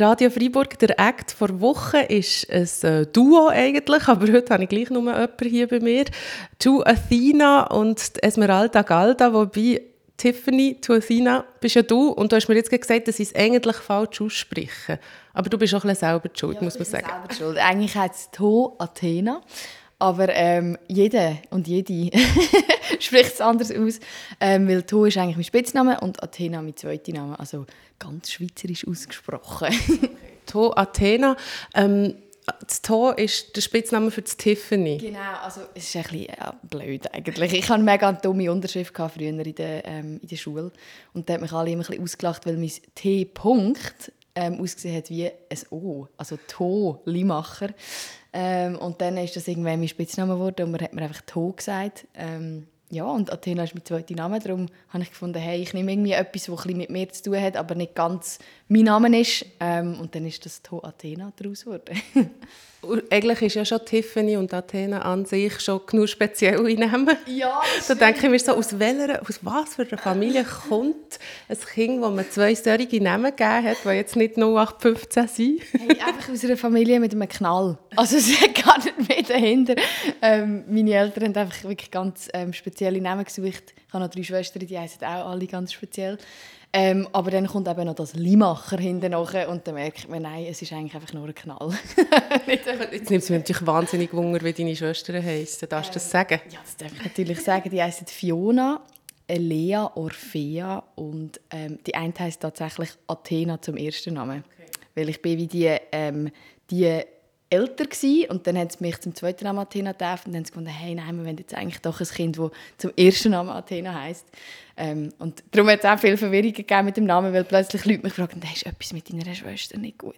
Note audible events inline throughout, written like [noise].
Radio Freiburg, der Act vor Wochen ist ein äh, Duo eigentlich, [laughs] aber heute habe ich gleich nur jemanden hier bei mir. To Athena und Esmeralda Galda, wobei Tiffany, To Athena bist ja du und du hast mir jetzt gesagt, dass ich es eigentlich falsch ausspreche. Aber du bist auch ein selber schuld, ja, muss man sagen. selber schuld. Eigentlich heißt es To Athena. Aber ähm, jeder und jede [laughs] spricht es anders aus, ähm, weil To ist eigentlich mein Spitzname und Athena mein zweiter Name. Also ganz schweizerisch ausgesprochen. [laughs] to Athena. Ähm, das To ist der Spitzname für das Tiffany. Genau, also es ist ein bisschen ja, blöd eigentlich. Ich hatte eine mega dumme Unterschrift früher in der, ähm, in der Schule und da hat mich alle immer ein bisschen ausgelacht, weil mein T-Punkt ähm, ausgesehen hat wie ein O, also To Limacher. Ähm, und dann ist das irgendwann mein Spitzname geworden und man hat mir einfach To gesagt. Ähm, ja, und Athena ist mein zweiter Name, darum habe ich gefunden, hey, ich nehme irgendwie etwas, das mit mir zu tun hat, aber nicht ganz mein Name ist. Ähm, und dann ist das To Athena daraus geworden. [laughs] Eigentlich ist ja schon Tiffany und Athena an sich schon genug spezielle Namen. Ja, Da denke ich mir so, aus, welcher, aus was für einer Familie [laughs] kommt ein Kind, das man zwei solche Namen gegeben hat, die jetzt nicht 0815 sind? Hey, einfach aus einer Familie mit einem Knall. Also es hat gar nicht mehr dahinter. Ähm, meine Eltern haben einfach wirklich ganz ähm, spezielle Namen gesucht. Ich habe noch drei Schwestern, die heißen auch alle ganz speziell. Ähm, aber dann kommt eben noch das Limacher hinten und dann merkt man, nein, es ist eigentlich einfach nur ein Knall. [laughs] Jetzt nimmt es mir natürlich wahnsinnig Wunder, wie deine Schwestern heißen. Darfst du das sagen? Ja, das darf ich natürlich sagen. Die heißen Fiona, Elea, Orphea und ähm, die eine heißt tatsächlich Athena zum ersten Namen. Okay. Weil ich bin wie die, ähm, die älter gewesen, und dann haben sie mich zum zweiten Namen Athena getauft und dann haben sie gefunden, hey, nein, wir wollen jetzt eigentlich doch ein Kind, das zum ersten Namen Athena heisst. Ähm, und darum hat es auch viel Verwirrung gegeben mit dem Namen, weil plötzlich Leute mich fragen, hey, ist etwas mit deiner Schwester nicht gut?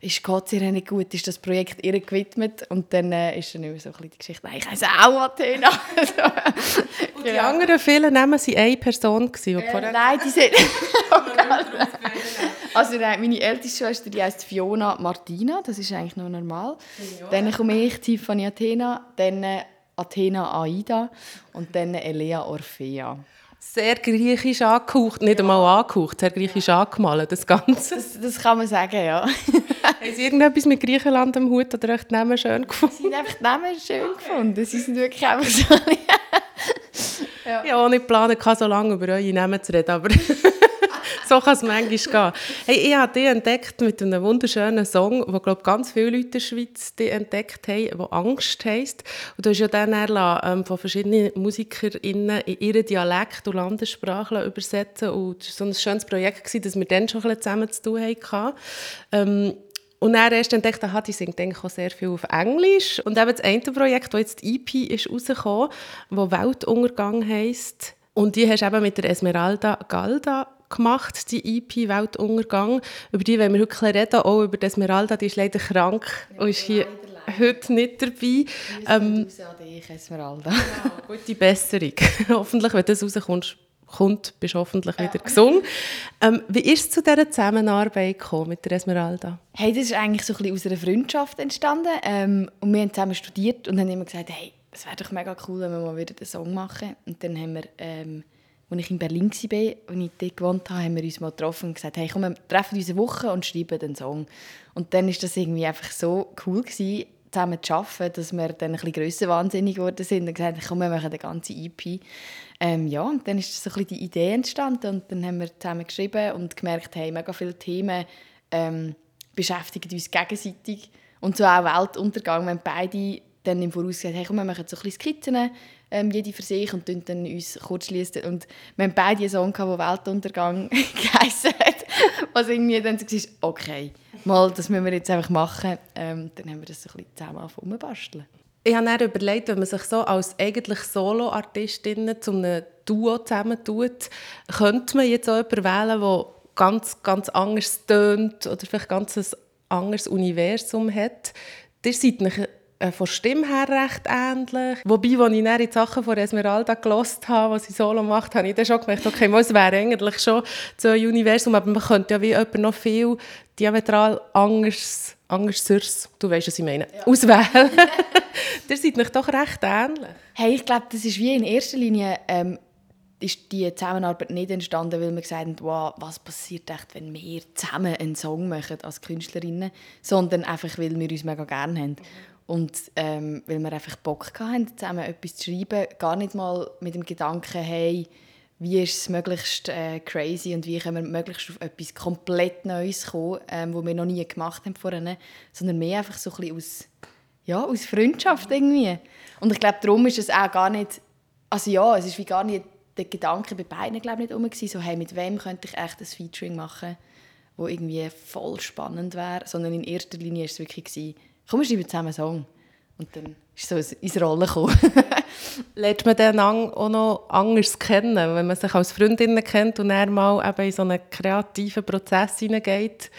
Ist Gott ihr nicht gut? Ist das Projekt ihr gewidmet? Und dann äh, ist dann immer so ein bisschen die Geschichte, nein, ich heiße auch Athena. [laughs] und die anderen vielen Namen waren eine Person? Gewesen, äh, nein, die sind... [laughs] also nein, meine älteste Schwester, die heißt Fiona Martina, das ist eigentlich nur normal. Ja. Dann komme ich, Tiffany Athena, dann äh, Athena Aida und dann Elea Orphea sehr griechisch angehaucht, nicht ja. einmal angehaucht, sehr griechisch ja. angemalt, das Ganze. Das, das, kann man sagen, ja. [laughs] Haben Sie irgendetwas mit Griechenland am Hut oder euch die Namen schön gefunden? Sie haben einfach die Namen schön gefunden. Sie sind wirklich einfach so... [laughs] ja. Ich habe auch nicht geplant, so lange über eure Namen zu reden, aber [laughs] so kann es manchmal gehen. Hey, ich habe dich entdeckt mit einem wunderschönen Song, den glaube ganz viele Leute in der Schweiz entdeckt haben, der «Angst» heisst. Und du hast ja dann ähm, von verschiedenen MusikerInnen in ihren Dialekt und Landessprache übersetzen und es war so ein schönes Projekt, gewesen, dass wir dann schon ein zusammen zu tun hatten. Ähm, und dann erst entdeckt, aha, die singt eigentlich auch sehr viel auf Englisch. Und eben das eine Projekt, das jetzt die EP ist rausgekommen, das «Weltuntergang» heisst. Und die hast du eben mit der Esmeralda Galda gemacht, die EP «Weltuntergang». Über die wollen wir heute reden, auch über Esmeralda, die ist leider krank und ist hier heute nicht dabei. Ähm, dich, Esmeralda. [laughs] Ja, gute Besserung. [laughs] hoffentlich, wenn das rauskommt, kommt, bist du hoffentlich ja. wieder gesund. Ähm, wie ist es zu dieser Zusammenarbeit mit der Esmeralda? Hey, das ist eigentlich so ein bisschen aus einer Freundschaft entstanden. Ähm, und wir haben zusammen studiert und haben immer gesagt, hey, es wäre doch mega cool, wenn wir mal wieder einen Song machen. Und dann haben wir... Ähm, als ich in Berlin war, und ich dort gewohnt habe, haben wir uns mal getroffen und gesagt, hey, komm, wir treffen uns eine Woche und schreiben den Song. Und dann war das irgendwie einfach so cool gewesen, zusammen zu arbeiten, dass wir dann ein bisschen grösser wahnsinnig geworden sind und gesagt haben, komm, wir machen eine ganze EP. Ähm, ja, und dann ist so ein bisschen die Idee entstanden und dann haben wir zusammen geschrieben und gemerkt, hey, mega viele Themen ähm, beschäftigen uns gegenseitig und so auch Weltuntergang, wenn beide dann im Voraus gesagt, hey, komm, wir machen so ein bisschen Skizzen, ähm, jede für sich und dann uns kurz schließen. Und wir haben beide einen Song, der Weltuntergang [laughs] geheissen hat. Was irgendwie dann so war, okay, mal, das müssen wir jetzt einfach machen. Ähm, dann haben wir das so ein bisschen zusammen umgebastelt. Ich habe dann überlegt, wenn man sich so als eigentlich Solo-Artistin zu einem Duo zusammentut, könnte man jetzt auch jemanden wählen, der ganz, ganz anders tönt oder vielleicht ganz ein anderes Universum hat. Ihr seid äh, von Stimme her recht ähnlich. Wobei, als ich dann die Sachen von Esmeralda gelost habe, was sie solo macht, habe ich dann schon gemerkt, okay, es wäre eigentlich schon so ein Universum, aber man könnte ja wie jemand noch viel diametral anders, anders du weißt, was ich meine, ja. auswählen. [laughs] Ihr seid euch doch recht ähnlich. Hey, ich glaube, das ist wie in erster Linie ähm, ist die Zusammenarbeit nicht entstanden, weil wir gesagt haben, wow, was passiert echt, wenn wir zusammen einen Song machen als Künstlerinnen, sondern einfach, weil wir uns mega gerne haben. Und ähm, weil wir einfach Bock hatten, zusammen etwas zu schreiben, gar nicht mal mit dem Gedanken, hey, wie ist es möglichst äh, crazy und wie können wir möglichst auf etwas komplett Neues kommen, ähm, was wir noch nie gemacht haben vorher, sondern mehr einfach so ein bisschen aus, ja, aus Freundschaft irgendwie. Und ich glaube, darum ist es auch gar nicht, also ja, es ist wie gar nicht der Gedanke bei beiden glaube nicht um so hey, mit wem könnte ich echt ein Featuring machen, wo irgendwie voll spannend wäre, sondern in erster Linie war es wirklich gewesen, komm, wir schreiben zusammen einen Song. Und dann ist es so ins Rollen gekommen. [laughs] Lernt man den auch noch anders kennen, wenn man sich als Freundin kennt und dann mal eben in so einen kreativen Prozess hineingeht?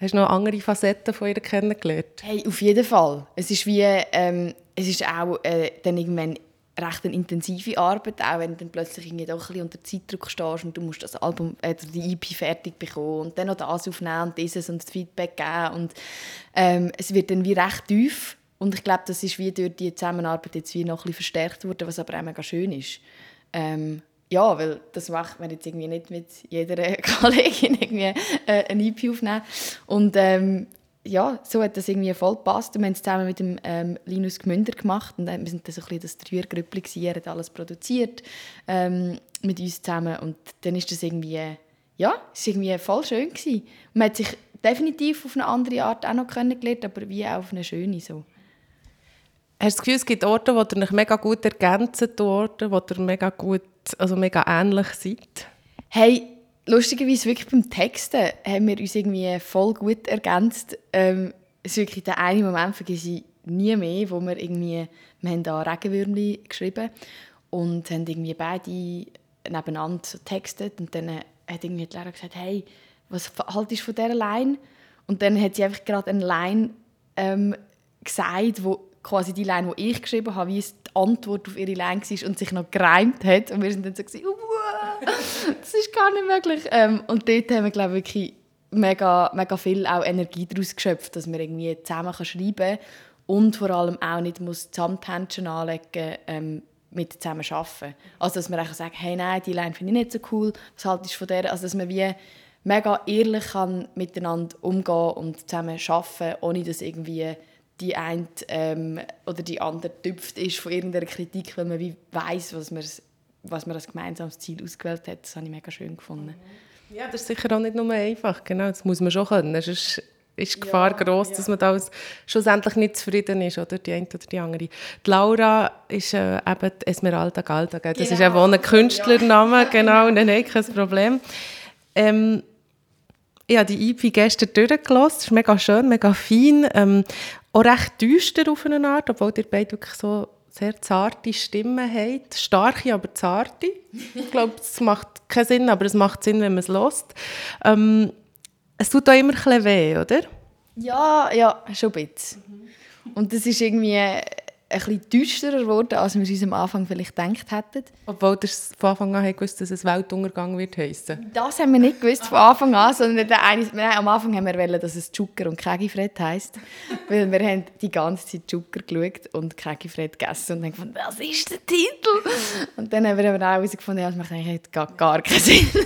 Hast du noch andere Facetten von ihr kennengelernt? Hey, auf jeden Fall. Es ist wie, ähm, es ist auch äh, dann irgendwann recht eine intensive Arbeit, auch wenn du dann plötzlich irgendwie doch ein bisschen unter Zeitdruck stehst und du musst das Album, äh, die EP fertig bekommen und dann noch das aufnehmen und dieses und das Feedback geben und ähm, es wird dann wie recht tief und ich glaube, das ist wie durch die Zusammenarbeit jetzt wie noch ein bisschen verstärkt worden, was aber auch mega schön ist. Ähm, ja, weil das macht man jetzt irgendwie nicht mit jeder [laughs] Kollegin irgendwie äh, ein EP aufnehmen und ähm, ja, so hat das irgendwie voll gepasst. Wir haben es zusammen mit dem ähm, Linus Gmünder gemacht und wir sind dann so ein bisschen das Dreiergrüppli er hat alles produziert ähm, mit uns zusammen und dann ist das irgendwie, ja, es war irgendwie voll schön gewesen. man hat sich definitiv auf eine andere Art auch noch kennengelernt, aber wie auch auf eine schöne so. Hast du das Gefühl, es gibt Orte, wo ihr euch mega gut ergänzen, Orte, wo ihr mega gut, also mega ähnlich seid? Hey, lustigerweise wirklich beim Texten haben wir uns irgendwie voll gut ergänzt. Ähm, es ist wirklich der eine Moment, vergesse ich nie mehr, wo wir irgendwie, wir haben da Regenwürmli geschrieben und haben irgendwie beide nebeneinander so textet und dann hat irgendwie die Lehrerin gesagt, hey, was haltest du von dieser Line? Und dann hat sie einfach gerade eine Line ähm, gesagt, wo quasi die Line, die ich geschrieben habe, wie es die Antwort auf ihre Line war und sich noch gereimt hat. Und wir sind dann so, das ist gar nicht möglich. Ähm, und dort haben wir, glaube ich, wirklich mega, mega viel auch Energie daraus geschöpft, dass man irgendwie zusammen kann schreiben kann und vor allem auch nicht muss Samthändchen anlegen ähm, mit zusammen arbeiten. Also dass man sagt, hey nein, die Line finde ich nicht so cool, was haltest du von der? Also dass man wie mega ehrlich kann miteinander umgehen und zusammen arbeiten, ohne dass irgendwie die eine ähm, oder die andere tüpft ist von irgendeiner Kritik, weil man wie weiss, was man, was man als gemeinsames Ziel ausgewählt hat. Das habe ich mega schön gefunden. Ja, das ist sicher auch nicht nur einfach. Genau, das muss man schon können. Sonst ist die Gefahr ja, groß, ja. dass man da schlussendlich nicht zufrieden ist, oder die eine oder die andere. Die Laura ist äh, eben Esmeralda Galda. Das genau. ist eben ein Künstlername, ja. genau, [laughs] nein, nein, kein Problem. Ähm, ich habe die EP gestern durchgelassen. Es ist mega schön, mega fein. Ähm, auch recht düster auf eine Art, obwohl ihr beide wirklich so sehr zarte Stimmen habt. Starke, aber zarte. Ich glaube, es macht keinen Sinn, aber es macht Sinn, wenn man es hört. Ähm, es tut auch immer ein bisschen weh, oder? Ja, ja, schon ein bisschen. Mhm. Und das ist irgendwie ein bisschen düsterer geworden, als wir uns am Anfang vielleicht gedacht hätten. Obwohl ihr von Anfang an gewusst dass es Weltuntergang wird heißen. Das haben wir nicht gewusst von Anfang an, sondern der eine, nein, am Anfang haben wir wollen, dass es Zucker und Kegifred heisst, weil wir haben die ganze Zeit Zucker geschaut und Kegifred gegessen und haben gefunden, was ist der Titel? Und dann haben wir aber auch herausgefunden, ja, das macht eigentlich gar, gar keinen Sinn. [laughs]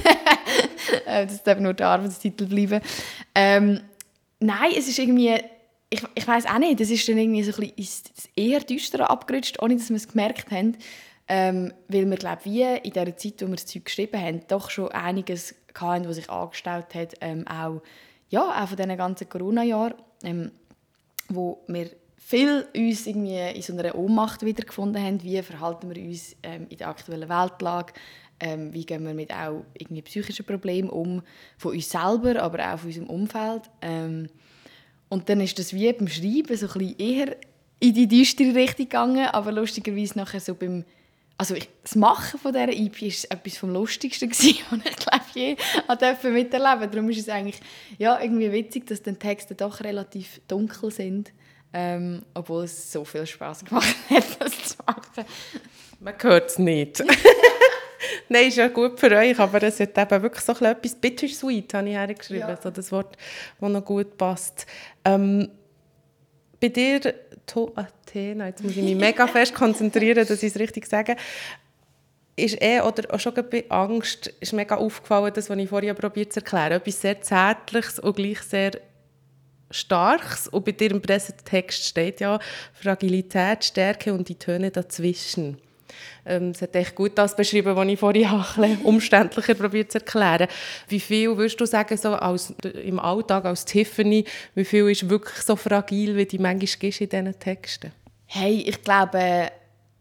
Äh, das darf nur der Arbeitstitel bleiben. Ähm, nein, es ist irgendwie ich, ich weiß auch nicht, das ist dann irgendwie so ein bisschen eher düsterer abgerutscht, ohne dass wir es gemerkt haben. Ähm, weil wir, glaube wie in der Zeit, wo wir das Zeug geschrieben haben, doch schon einiges hatten, was sich angestellt hat, ähm, auch, ja, auch von diesen ganzen Corona-Jahren, ähm, wo wir viel uns irgendwie in so einer Ohnmacht wiedergefunden haben, wie verhalten wir uns ähm, in der aktuellen Weltlage, ähm, wie gehen wir mit auch irgendwie psychischen Problemen um, von uns selber, aber auch von unserem Umfeld. Ähm, und dann ist das wie beim Schreiben so ein eher in die düstere Richtung gegangen, aber lustigerweise nachher so beim also ich, das Machen von dieser EP war etwas vom Lustigsten, [laughs] was ich glaube je [laughs] miterleben durfte. Darum ist es eigentlich ja, irgendwie witzig, dass die Texte doch relativ dunkel sind, ähm, obwohl es so viel Spaß [laughs] gemacht hat, das zu machen. Man hört es nicht. Nein, ist ja gut für euch, aber es hat eben wirklich so etwas bittersweet, habe ich hergeschrieben, ja. so das Wort, das noch gut passt. Ähm, bei dir, to Athena, jetzt muss ich mich mega [laughs] fest konzentrieren, dass ich es richtig sage. ist eh, oder auch schon bei Angst, ist mega aufgefallen, das, was ich vorhin probiert zu erklären. Etwas sehr Zärtliches und gleich sehr Starkes. Und bei dir im Pressetext steht ja Fragilität, Stärke und die Töne dazwischen. Ähm, es hat echt gut das beschrieben, was ich vorhin [laughs] ein umständlicher probiert zu erklären. Wie viel würdest du sagen, so als, im Alltag als Tiffany, wie viel ist wirklich so fragil, wie die manchmal gibst in diesen Texten? Hey, ich glaube,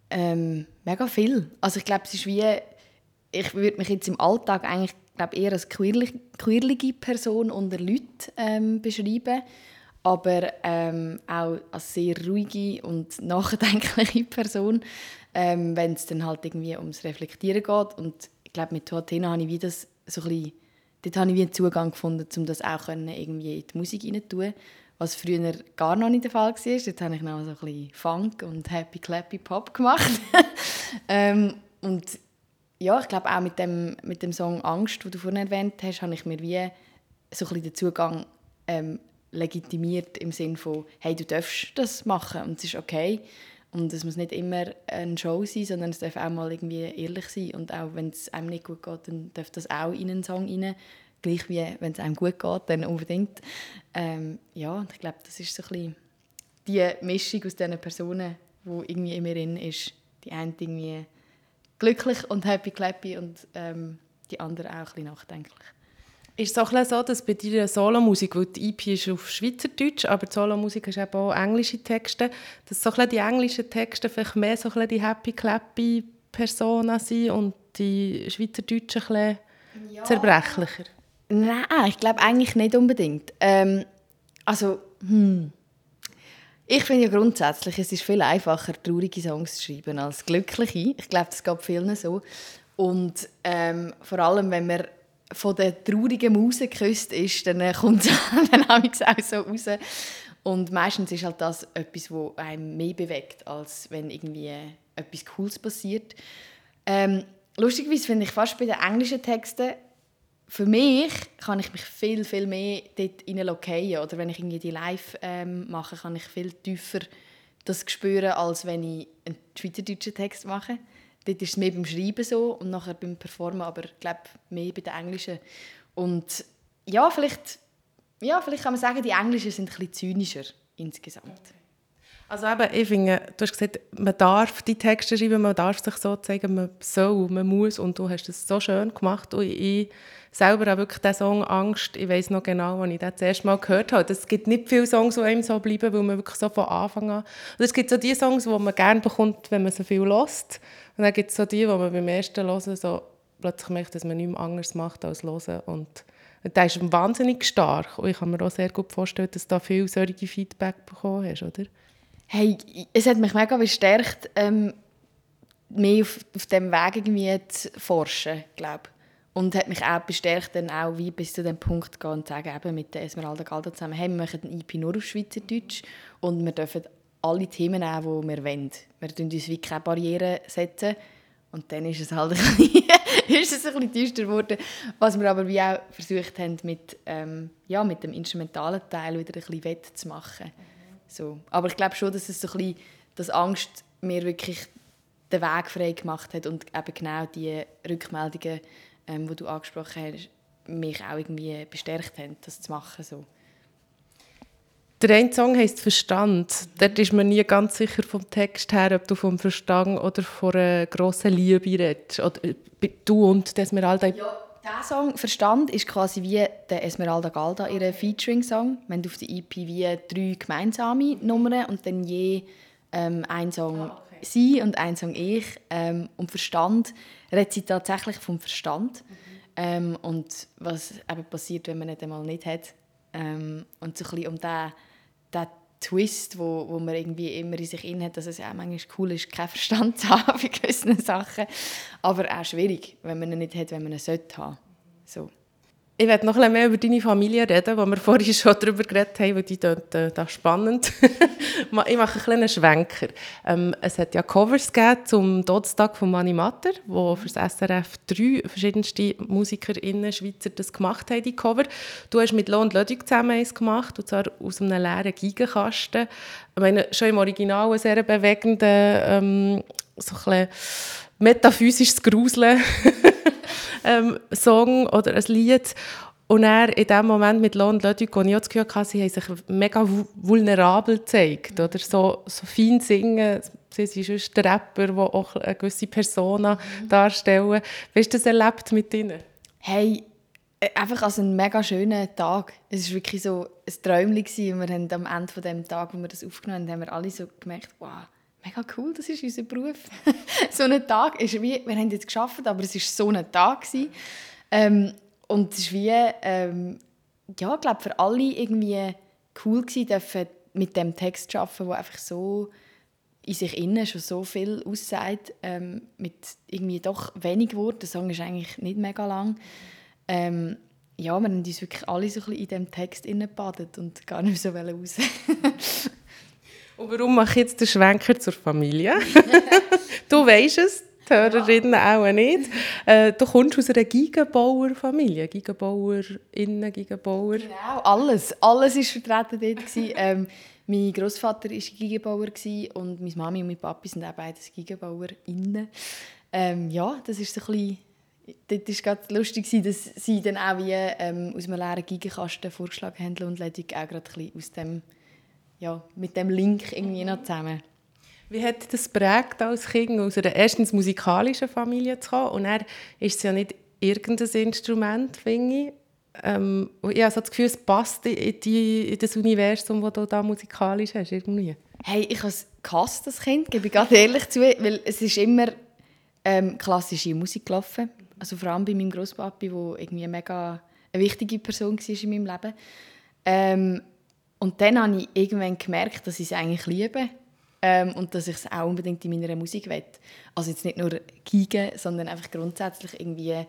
ähm, mega viel. Also ich glaube, es ist wie, ich würde mich jetzt im Alltag eigentlich glaube eher als queerliche Person unter Leuten ähm, beschreiben, aber ähm, auch als sehr ruhige und nachdenkliche [laughs] Person, ähm, wenn es dann halt irgendwie ums Reflektieren geht. Und ich glaube, mit Athena habe ich wie das so ein bisschen, habe ich wie einen Zugang gefunden, um das auch können, irgendwie in die Musik hinein was früher gar noch nicht der Fall war. Jetzt habe ich noch so ein bisschen Funk und Happy Clappy Pop gemacht. [laughs] ähm, und ja, ich glaube auch mit dem, mit dem Song «Angst», den du vorhin erwähnt hast, habe ich mir wie so ein bisschen den Zugang ähm, legitimiert im Sinne von «Hey, du darfst das machen und es ist okay». Und es muss nicht immer eine Show sein, sondern es darf auch mal irgendwie ehrlich sein. Und auch wenn es einem nicht gut geht, dann darf das auch in einen Song rein. Gleich wie wenn es einem gut geht, dann unbedingt. Ähm, ja, ich glaube, das ist so ein bisschen die Mischung aus diesen Personen, die irgendwie in mir drin ist. Die eine irgendwie glücklich und happy clappy und ähm, die anderen auch ein bisschen nachdenklich. Ist es auch so, dass bei deiner Solomusik, weil die EP ist auf Schweizerdeutsch, aber die Solomusik ist eben auch englische Texte, dass so die englischen Texte vielleicht mehr so die happy clappy Persona sind und die Schweizerdeutschen ein ja. zerbrechlicher? Nein, ich glaube eigentlich nicht unbedingt. Ähm, also, hm. Ich finde ja grundsätzlich, es ist viel einfacher, traurige Songs zu schreiben als glückliche. Ich glaube, das geht vielen so. Und ähm, vor allem, wenn man von der traurigen Muse geküsst ist, dann äh, kommt es [laughs] dann auch so raus. Und meistens ist halt das etwas, was einem mehr bewegt, als wenn irgendwie etwas Cooles passiert. Ähm, lustigerweise finde ich fast bei den englischen Texten für mich kann ich mich viel, viel mehr dort hineinlockieren. Oder wenn ich irgendwie die live ähm, mache, kann ich viel tiefer das spüren, als wenn ich einen schweizerdeutschen Text mache. Dort ist es mehr beim Schreiben so und nachher beim Performen, aber ich glaube mehr bei den Englischen. Und ja, vielleicht, ja, vielleicht kann man sagen, die Englischen sind ein bisschen zynischer insgesamt. Also eben, ich finde, du hast gesagt, man darf die Texte schreiben, man darf sich so zeigen, man soll, man muss und du hast das so schön gemacht und ich selber habe wirklich diesen Song «Angst», ich weiß noch genau, als ich den das erste Mal gehört habe. Es gibt nicht viele Songs, die einem so bleiben, weil man wirklich so von Anfang an... Und es gibt so die Songs, die man gerne bekommt, wenn man so viel hört. Und dann gibt es so die, die man beim ersten Hören so plötzlich merkt, dass man nichts anderes macht als hören. Und der ist wahnsinnig stark. Und ich kann mir auch sehr gut vorstellen, dass du da viel solche Feedback bekommen hast, oder? Hey, es hat mich mega bestärkt, ähm, mehr auf, auf diesem Weg irgendwie zu forschen, glaube und hat mich auch bestärkt, dann auch wie bis zu dem Punkt zu gehen und zu sagen, eben mit der Esmeralda Galda zusammen, hey, wir machen ein IP nur auf Schweizerdeutsch und wir dürfen alle Themen nehmen, die wir wollen. Wir setzen uns wie keine Barrieren setzen. Und dann ist es halt [laughs] ein bisschen, ist es ein bisschen düster geworden. Was wir aber wie auch versucht haben, mit, ähm, ja, mit dem instrumentalen Teil wieder ein bisschen wettzumachen. Mhm. So. Aber ich glaube schon, dass es so ein bisschen, dass Angst mir wirklich den Weg frei gemacht hat und eben genau die Rückmeldungen ähm, wo du angesprochen hast, mich auch irgendwie bestärkt haben, das zu machen. So. Der eine Song heisst «Verstand». Dort ist man nie ganz sicher vom Text her, ob du vom Verstand oder von einer grossen Liebe redest. Oder äh, du und Esmeralda. Ja, der Song «Verstand» ist quasi wie der Esmeralda Galda, ihr Featuring-Song. Wir haben auf der EP wie drei gemeinsame Nummern und dann je ähm, ein Song ah, okay. «Sie» und ein Song «Ich». Ähm, und «Verstand» redet sie tatsächlich vom Verstand mhm. ähm, und was eben passiert, wenn man ihn einmal nicht hat. Ähm, und so ein bisschen um diesen, diesen Twist, wo, wo man irgendwie immer in sich in hat, dass es ja manchmal cool ist, keinen Verstand zu [laughs] haben für gewisse Sachen, aber auch schwierig, wenn man ihn nicht hat, wenn man ihn sollte haben. So. Ich werde noch ein mehr über deine Familie reden, wo wir vorhin schon darüber geredet haben, weil die dort äh, das spannend. [laughs] ich mache einen kleinen Schwenker. Ähm, es hat ja Covers zum Todestag von Mani Matter, wo für das SRF drei verschiedenste MusikerInnen, Schweizer, das gemacht haben, die Cover. Du hast mit Lo und Lödig zusammen eins gemacht, und zwar aus einem leeren Gigenkasten. Ich meine, schon im Original ein sehr bewegender, ähm, so ein metaphysisches Gruseln [laughs] ähm, Song oder ein Lied. Und er in dem Moment mit Lon Ludwig, wo ich das Gefühl hatte, sie haben sich mega vulnerabel gezeigt. Oder so, so fein singen. Sie sind sonst der Rapper, der auch eine gewisse Persona mhm. darstellen. Wie hast du das erlebt mit ihnen? Hey, äh, einfach als einen mega schönen Tag. Es war wirklich so ein Träumchen. Wir haben am Ende von dem Tag, wo wir das aufgenommen haben, haben wir alle so gemerkt, wow, mega cool, das ist unser Beruf. [laughs] so ein Tag ist wie, wir haben jetzt geschafft, aber es war so ein Tag. Ähm, und es ist wie, ähm, ja, ich glaube, für alle irgendwie cool gewesen, mit dem Text zu arbeiten, der einfach so in sich innen schon so viel aussagt, ähm, mit irgendwie doch wenig Worten. Der Song ist eigentlich nicht mega lang. Ähm, ja, wir haben uns wirklich alle so ein bisschen in diesem Text gebadet und gar nicht so raus. [laughs] und warum mache ich jetzt den Schwenker zur Familie? [laughs] du weißt es, die Hörerinnen ja. auch nicht. Äh, du kommst aus einer Gigenbauer-Familie, Gigenbauerinnen, Gigenbauer. Genau, alles. Alles war vertreten dort. [laughs] ähm, mein Großvater war Gigenbauer und meine Mami und mein Papi sind auch beide Gigenbauerinnen. Ähm, ja, das ist so ein bisschen dort war es lustig, dass sie dann auch wie, ähm, aus einem leeren Gigenkasten vorgeschlagen haben und Ledig auch gerade ein aus dem, ja, mit dem Link irgendwie noch zusammen. Wie hat das prägt als Kind, aus einer erstens musikalischen Familie zu kommen und dann ist es ja nicht irgendein Instrument, finde ich. Ähm, ich habe so das Gefühl, es passt in, die, in das Universum, das du da musikalisch hast, irgendwie. Hey, ich habe es gehasst, das Kind, gebe ich ganz ehrlich zu, weil es ist immer ähm, klassische Musik gelaufen. Also vor allem bei meinem Großpapi, der irgendwie eine mega eine wichtige Person war in meinem Leben. Ähm, und dann habe ich irgendwann gemerkt, dass ich es eigentlich liebe ähm, und dass ich es auch unbedingt in meiner Musik will. Also jetzt nicht nur Gigen, sondern einfach grundsätzlich irgendwie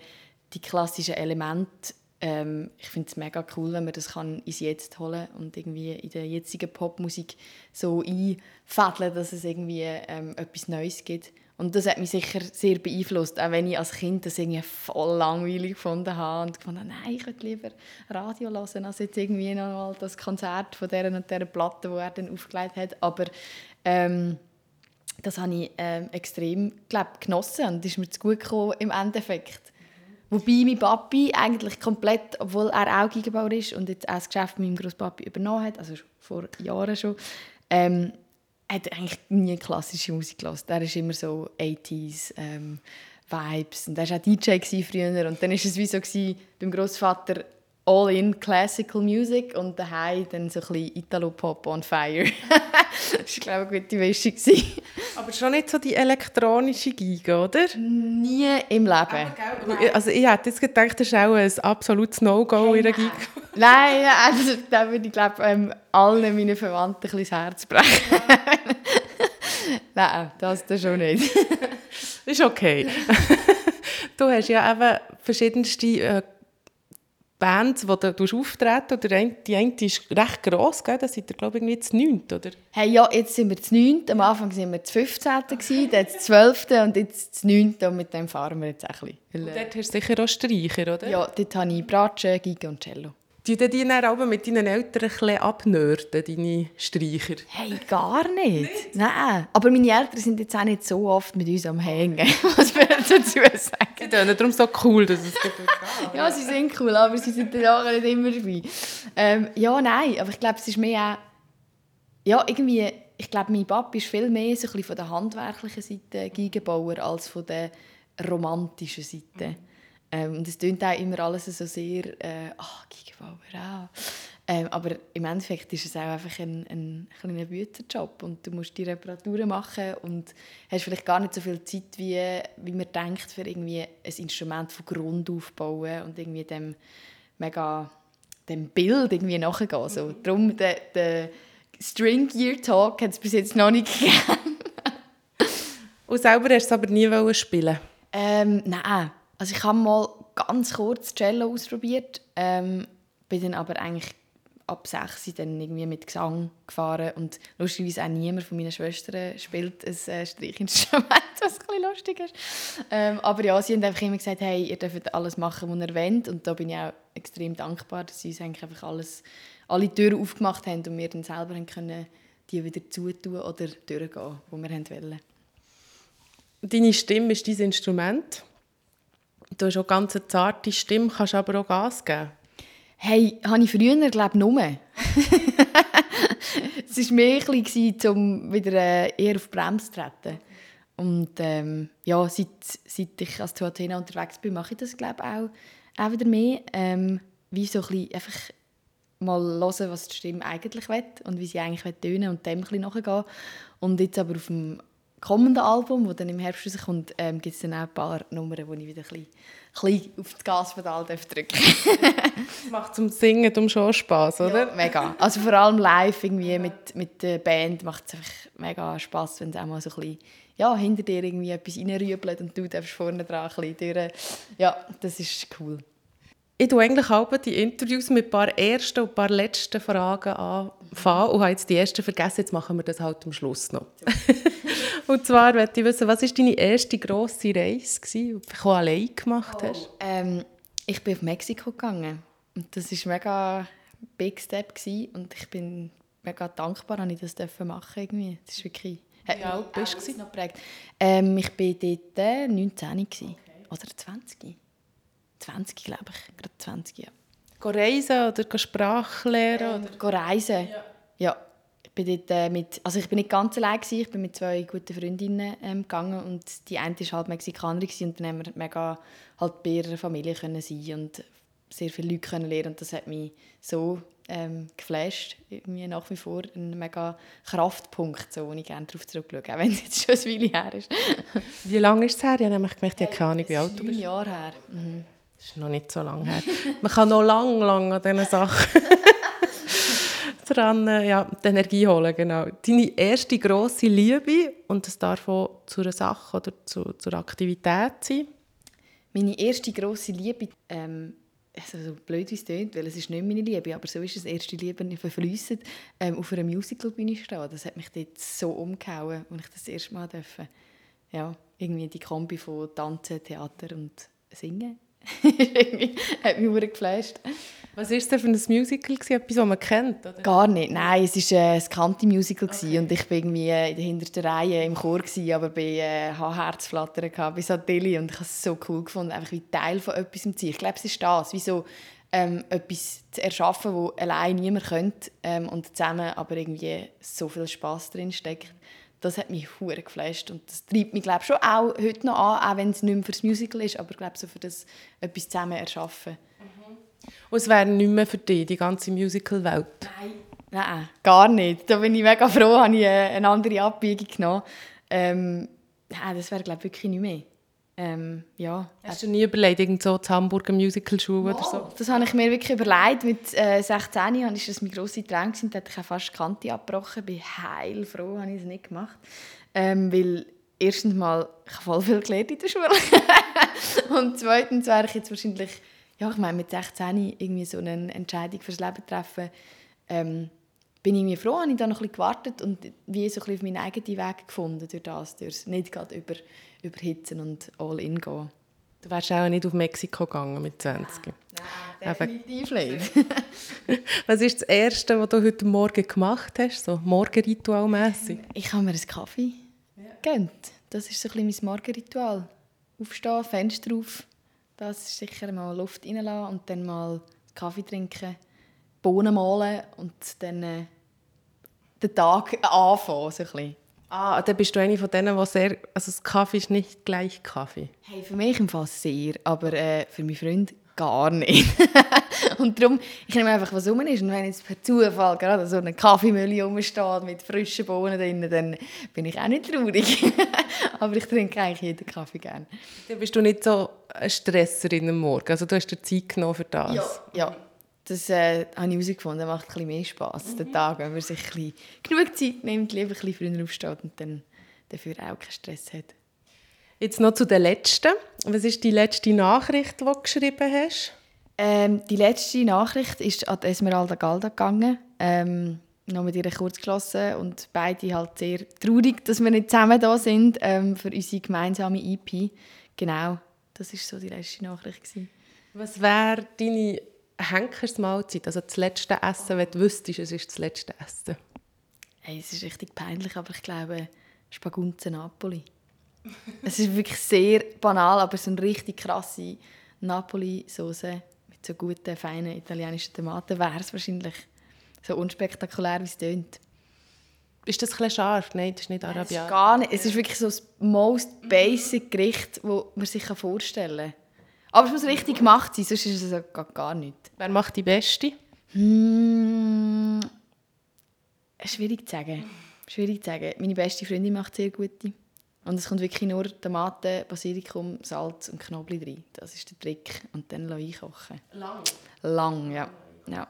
die klassischen Elemente. Ähm, ich finde es mega cool, wenn man das kann ins Jetzt holen und irgendwie in der jetzigen Popmusik so einfädeln, dass es irgendwie ähm, etwas Neues gibt. Und das hat mich sicher sehr beeinflusst, auch wenn ich als Kind das irgendwie voll langweilig gefunden habe und gefunden nein, ich würde lieber Radio hören, als jetzt irgendwie noch mal das Konzert von dieser und dieser Platte, die er dann aufgelegt hat. Aber ähm, das habe ich ähm, extrem glaub, genossen und ist mir zu gut gekommen im Endeffekt. Wobei mein Papi eigentlich komplett, obwohl er auch Gigebauer ist und jetzt auch das Geschäft mit meinem Großpapi übernommen hat, also vor Jahren schon, ähm, hat eigentlich nie klassische Musik gehört. Er ist immer so 80s ähm, Vibes und er war auch DJ früher und dann war es wie so gewesen, beim Großvater all in Classical Music und daheim dann so ein bisschen Italo Pop on Fire. [laughs] das war glaube ich eine gute Mischung. Aber schon nicht so die elektronische Giga, oder? Nie im Leben. Aber, also ich hätte jetzt gedacht, das ist auch ein absolutes No-Go in der Giga. [laughs] Nein, also da würde ich glaube ähm, allen meinen Verwandten ein bisschen das Herz brechen. [laughs] Nein, das ist schon nicht. ist okay. [laughs] du hast ja eben verschiedenste äh, Bands, wo du auftreten oder die eine ist recht gross, gell? da seid ihr glaube ich irgendwie zu 9, oder? Hey, ja, jetzt sind wir zu 9, am Anfang waren wir zu 15, gewesen, dann zu 12 und jetzt zu 9 und mit dem fahren wir jetzt ein bisschen. Und dort hast du sicher auch Streicher, oder? Ja, dort habe ich Bratsche, Giga und Cello. Die die dann aber mit deinen Eltern ein bisschen abnörden, deine Streicher? Hey, gar nicht. Nein. Aber meine Eltern sind jetzt auch nicht so oft mit uns am Hängen, [laughs] was wir dazu sagen. Sie tun darum so cool, dass es gut geht. [laughs] ja, sie sind cool, aber sie sind dann auch nicht immer dabei. Ähm, ja, nein, aber ich glaube, es ist mehr auch... Ja, irgendwie... Ich glaube, mein Papa ist viel mehr so ein bisschen von der handwerklichen Seite Geigenbauer als von der romantischen Seite. Mhm. Ähm, und es klingt auch immer alles so sehr, äh, ach, Gigebauer, auch. Ähm, aber im Endeffekt ist es auch einfach ein, ein kleiner Büterjob und du musst die Reparaturen machen und hast vielleicht gar nicht so viel Zeit, wie, wie man denkt, für irgendwie ein Instrument von Grund aufbauen und irgendwie dem mega dem Bild irgendwie nachgehen. So, darum der, der String Gear Talk hat es bis jetzt noch nicht gegeben. und selber hast du es aber nie spielen ähm, Nein, also ich habe mal ganz kurz Cello ausprobiert, ähm, bin dann aber eigentlich ab 6 dann irgendwie mit Gesang gefahren und lustigerweise auch niemand von meinen Schwestern spielt ein äh, Streichinstrument, [laughs] was ein bisschen lustig ist. Ähm, aber ja, sie haben einfach immer gesagt, hey, ihr dürft alles machen, was ihr wollt und da bin ich auch extrem dankbar, dass sie uns eigentlich einfach alles, alle Türen aufgemacht haben und wir dann selber können die wieder zutun oder durchgehen, wo wir wollen. deine Stimme ist dein Instrument. Du hast auch ganz eine zarte Stimme, kannst aber auch Gas geben. Hey, habe ich früher, glaube ich, nur. [laughs] es war mehr ein bisschen, um wieder äh, eher auf die Bremse zu treten. Und ähm, ja, seit, seit ich als Tuatena unterwegs bin, mache ich das, glaube auch, auch wieder mehr. Ähm, wie so ein bisschen einfach mal hören, was die Stimme eigentlich will und wie sie eigentlich tönen und dem ein bisschen nachgehen. Und jetzt aber auf dem kommenden Album, das dann im Herbst rauskommt, ähm, gibt es dann auch ein paar Nummern, wo ich wieder ein bisschen, ein bisschen auf das Gaspedal drücken Das macht zum Singen um schon Spass, oder? Ja, mega. Also vor allem live irgendwie mit, mit der Band macht es einfach mega Spass, wenn es auch mal so ein bisschen ja, hinter dir irgendwie etwas reinrübelt und du darfst vorne dran ein bisschen durch. Ja, das ist cool. Ich tue eigentlich auch die Interviews mit ein paar ersten und ein paar letzten Fragen anfangen und habe jetzt die ersten vergessen. Jetzt machen wir das halt am Schluss noch. [laughs] und zwar möchte ich wissen, was war deine erste grosse Reise, die du allein gemacht hast? Oh, ähm, ich bin auf Mexiko gegangen. Und das war mega ein Big Step. Gewesen. Und ich bin mega dankbar, dass ich das machen durfte. Das ist wirklich... Wie alt bist du? Noch ähm, ich war dort 19 okay. oder 20. 20, glaube ich. Gerade 20, ja. Go reisen oder Sprache lernen? Ähm, go reisen, ja. ja. Ich bin dort äh, mit, also ich bin nicht ganz allein gewesen, ich bin mit zwei guten Freundinnen ähm, gegangen und die eine war halt Mexikanerin und dann haben wir mega halt bei ihrer Familie können sein und sehr viele Leute können lernen und das hat mich so ähm, geflasht, irgendwie nach wie vor ein mega Kraftpunkt, so, wo ich gerne darauf zurückschaue, auch wenn es jetzt schon ein Weile her ist. wie lange ist es her? Ich habe nämlich gemerkt, ich habe keine Ahnung, wie alt du bist. Jahre her. Mhm. Das ist noch nicht so lange her. Man kann noch lang, lang an diesen Sachen [laughs] dran, äh, ja, die Energie holen, genau. Deine erste grosse Liebe, und das darf auch zu einer Sache oder zu, zur Aktivität sein? Meine erste grosse Liebe, ähm, also so blöd wie es klingt, weil es ist nicht meine Liebe, aber so ist es, erste Liebe verflüssend, ähm, auf einer Musicalbühne stehen. Das hat mich dort so umgehauen, als ich das erste Mal durfte. Ja, irgendwie die Kombi von Tanzen, Theater und Singen [laughs] hat mich sehr geflasht. Was war es denn für ein Musical? Etwas, das man kennt? Oder? Gar nicht. Nein, es war äh, ein Country-Musical okay. und ich war irgendwie äh, in der hintersten Reihe im Chor, gewesen, aber bei äh, Herzflattern bei Sadelli und ich habe es so cool gefunden, einfach wie Teil von etwas zu sein. Ich glaube, es ist das, wie so ähm, etwas zu erschaffen, das allein niemand könnte ähm, und zusammen aber irgendwie so viel Spass drin steckt das hat mich hure geflasht und das treibt mich glaube schon auch heute noch an, auch wenn es nicht mehr fürs Musical ist, aber glaube so für das etwas zusammen erschaffen. Mhm. Und es wäre nicht mehr für dich, die ganze Musical-Welt? Nein. Nein, gar nicht. Da bin ich mega froh, habe ich eine andere Abbiegung genommen. Ähm, ja, das wäre glaube wirklich nicht mehr. Ähm, ja. Hast du nie überlegt, irgend so zu Hamburg eine Musical-Schule oder so? Das habe ich mir wirklich überlegt. Mit äh, 16 Jahren war das mein grosser Traum. Da hatte ich fast die Kante abgebrochen. Ich bin heilfroh, dass ich es nicht gemacht ähm, Weil erstens mal, ich habe voll viel gelernt in der Schule. [laughs] Und zweitens wäre ich jetzt wahrscheinlich, ja, ich meine, mit 16 irgendwie so eine Entscheidung fürs Leben treffen. Ähm, bin ich mir froh, habe ich da noch ein bisschen gewartet und wie so ein bisschen auf meinen eigenen Weg gefunden durch das, durch nicht gerade über, überhitzen und all in gehen. Du wärst auch nicht auf Mexiko gegangen mit 20. Nein, nein definitiv [laughs] nicht. was ist das Erste, was du heute Morgen gemacht hast, so morgenritualmässig? Ich habe mir einen Kaffee ja. gegönnt. Das ist so ein bisschen mein Morgenritual. Aufstehen, Fenster auf, das ist sicher mal Luft reinlassen und dann mal Kaffee trinken Bohnen malen und dann äh, den Tag anfangen. So ein Ah, dann bist du eine von denen, die sehr... Also das Kaffee ist nicht gleich Kaffee. Hey, für mich im Fall sehr, aber äh, für meinen Freund gar nicht. [laughs] und darum, ich nehme einfach, was rum ist. Und wenn jetzt per Zufall gerade so eine Kaffeemühle rumsteht mit frischen Bohnen drin, dann bin ich auch nicht traurig. [laughs] aber ich trinke eigentlich jeden Kaffee gerne. Dann bist du nicht so ein Stresserin am Morgen? Also du hast dir Zeit genommen für das? Ja, ja das äh, habe ich herausgefunden, macht ein bisschen mehr Spass, mhm. den Tag, wenn man sich ein bisschen genug Zeit nimmt, lieber ein bisschen früher aufsteht und dann dafür auch keinen Stress hat. Jetzt noch zu der letzten. Was ist die letzte Nachricht, die du geschrieben hast? Ähm, die letzte Nachricht ist an Esmeralda Galda gegangen. Ähm, noch mit ihr kurz geschlossen und beide halt sehr traurig, dass wir nicht zusammen da sind ähm, für unsere gemeinsame EP. Genau, das ist so die letzte Nachricht gewesen. Was wäre deine Henkersmahlzeit, also das letzte Essen, wenn du wüsstest, es ist das letzte Essen? Hey, es ist richtig peinlich, aber ich glaube, Spagunze Napoli. [laughs] es ist wirklich sehr banal, aber so eine richtig krasse Napoli-Soße mit so guten, feinen italienischen Tomaten wäre es wahrscheinlich so unspektakulär, wie es tönt. Ist das ein scharf? Nein, das ist nicht Arabisch. Gar nicht. Es ist wirklich so das most basic Gericht, das man sich vorstellen kann. Aber es muss richtig gemacht sein, sonst ist es gar nicht. Wer macht die beste? Hmm, schwierig zu sagen. Schwierig zu sagen. Meine beste Freundin macht sehr gute. Und es kommt wirklich nur Tomaten, Basilikum, Salz und Knoblauch rein. Das ist der Trick. Und dann einkochen. Lang? Lang, ja. ja.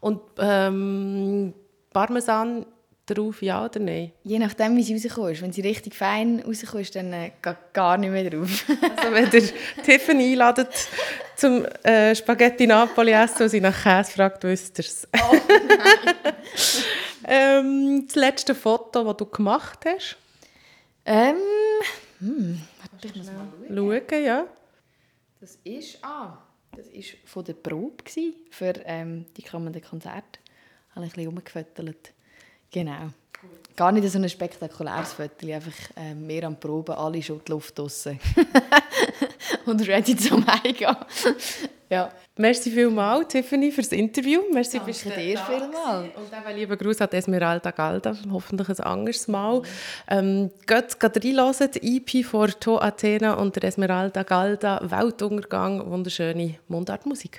Und ähm, Parmesan drauf, ja oder nein? Je nachdem, wie sie rauskommt. Wenn sie richtig fein rauskommt, dann äh, gar nicht mehr drauf. also wenn ihr Tiffany einladet zum äh, Spaghetti Napoli essen und sie nach Käse fragt, wisst ihr es. Oh, [laughs] ähm, das letzte Foto, das du gemacht hast? Ähm, hm, warte, ich muss mal schauen. schauen ja. Das ist, ah, das ist von der Probe für ähm, die kommenden Konzerte. Habe ich ein bisschen. Genau. Gar nicht so ein spektakuläres Foto, einfach äh, mehr am Proben, alle schon die Luft draussen. [laughs] und ready zum Heimgehen. [laughs] ja. Merci vielmals, Tiffany, für das Interview. Merci Danke bist dir vielmals. Und eben lieber Gruß an Esmeralda Galda, hoffentlich ein anderes Mal. Ähm, geht reinhören, die EP von To Athena und der Esmeralda Galda, Weltuntergang, wunderschöne Mundartmusik.